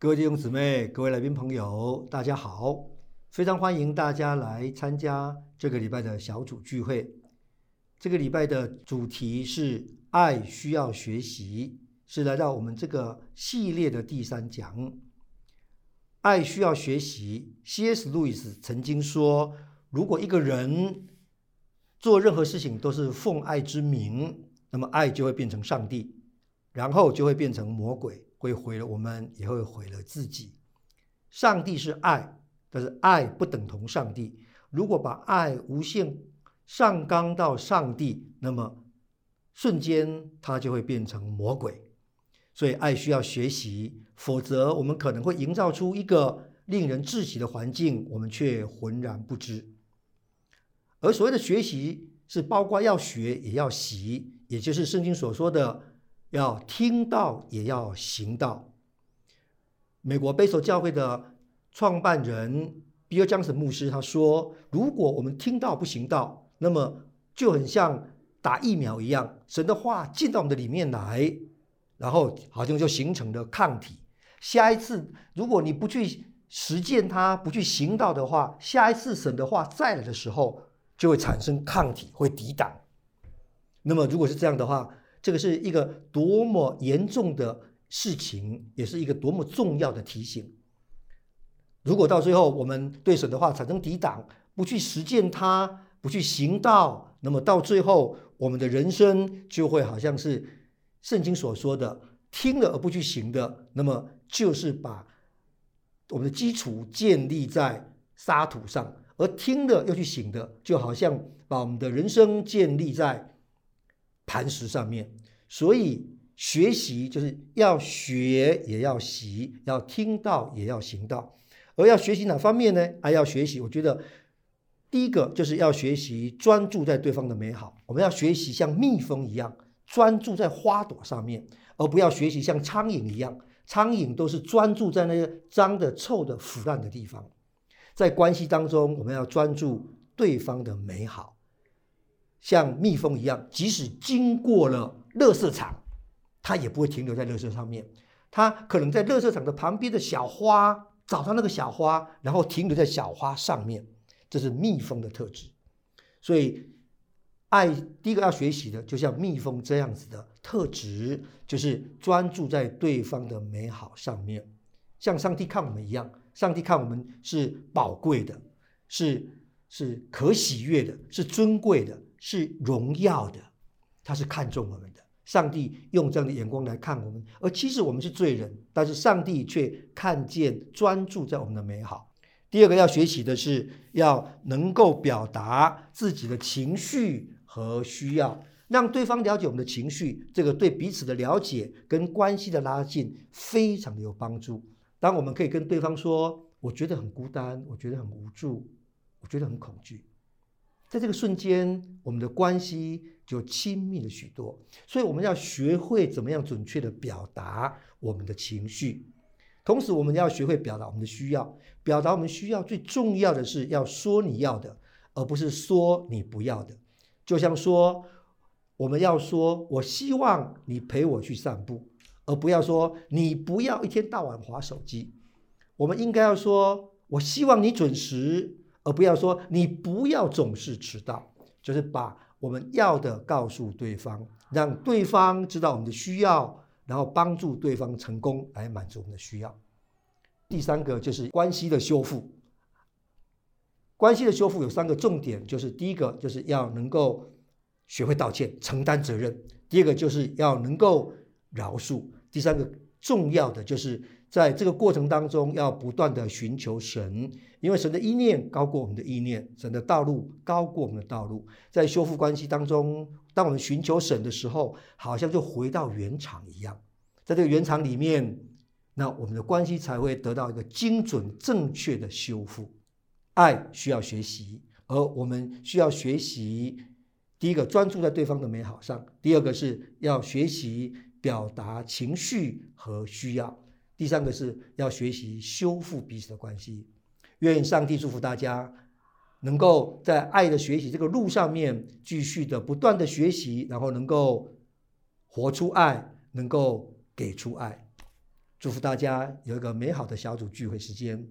各位弟兄姊妹、各位来宾朋友，大家好！非常欢迎大家来参加这个礼拜的小组聚会。这个礼拜的主题是“爱需要学习”，是来到我们这个系列的第三讲。爱需要学习。C.S. 路易斯曾经说：“如果一个人做任何事情都是奉爱之名，那么爱就会变成上帝，然后就会变成魔鬼。”会毁了我们，也会毁了自己。上帝是爱，但是爱不等同上帝。如果把爱无限上纲到上帝，那么瞬间它就会变成魔鬼。所以爱需要学习，否则我们可能会营造出一个令人窒息的环境，我们却浑然不知。而所谓的学习，是包括要学也要习，也就是圣经所说的。要听到，也要行道。美国贝索教会的创办人比尔·江森牧师他说：“如果我们听到不行道，那么就很像打疫苗一样，神的话进到我们的里面来，然后好像就形成了抗体。下一次如果你不去实践它，不去行道的话，下一次神的话再来的时候，就会产生抗体，会抵挡。那么如果是这样的话，这个是一个多么严重的事情，也是一个多么重要的提醒。如果到最后我们对神的话产生抵挡，不去实践它，不去行道，那么到最后我们的人生就会好像是圣经所说的“听了而不去行的”，那么就是把我们的基础建立在沙土上，而听了又去行的，就好像把我们的人生建立在。磐石上面，所以学习就是要学也要习，要听到也要行道。而要学习哪方面呢？还要学习，我觉得第一个就是要学习专注在对方的美好。我们要学习像蜜蜂一样专注在花朵上面，而不要学习像苍蝇一样，苍蝇都是专注在那些脏的、臭的、腐烂的地方。在关系当中，我们要专注对方的美好。像蜜蜂一样，即使经过了垃圾场，它也不会停留在垃圾上面。它可能在垃圾场的旁边的小花找到那个小花，然后停留在小花上面。这是蜜蜂的特质。所以，爱第一个要学习的，就像蜜蜂这样子的特质，就是专注在对方的美好上面，像上帝看我们一样。上帝看我们是宝贵的，是是可喜悦的，是尊贵的。是荣耀的，他是看重我们的。上帝用这样的眼光来看我们，而其实我们是罪人，但是上帝却看见、专注在我们的美好。第二个要学习的是，要能够表达自己的情绪和需要，让对方了解我们的情绪。这个对彼此的了解跟关系的拉近非常的有帮助。当我们可以跟对方说：“我觉得很孤单，我觉得很无助，我觉得很恐惧。”在这个瞬间，我们的关系就亲密了许多。所以我们要学会怎么样准确的表达我们的情绪，同时我们要学会表达我们的需要。表达我们需要最重要的是要说你要的，而不是说你不要的。就像说，我们要说我希望你陪我去散步，而不要说你不要一天到晚划手机。我们应该要说，我希望你准时。而不要说你不要总是迟到，就是把我们要的告诉对方，让对方知道我们的需要，然后帮助对方成功来满足我们的需要。第三个就是关系的修复。关系的修复有三个重点，就是第一个就是要能够学会道歉、承担责任；第二个就是要能够饶恕；第三个重要的就是。在这个过程当中，要不断的寻求神，因为神的意念高过我们的意念，神的道路高过我们的道路。在修复关系当中，当我们寻求神的时候，好像就回到原厂一样，在这个原厂里面，那我们的关系才会得到一个精准正确的修复。爱需要学习，而我们需要学习，第一个专注在对方的美好上，第二个是要学习表达情绪和需要。第三个是要学习修复彼此的关系，愿上帝祝福大家，能够在爱的学习这个路上面继续的不断的学习，然后能够活出爱，能够给出爱。祝福大家有一个美好的小组聚会时间。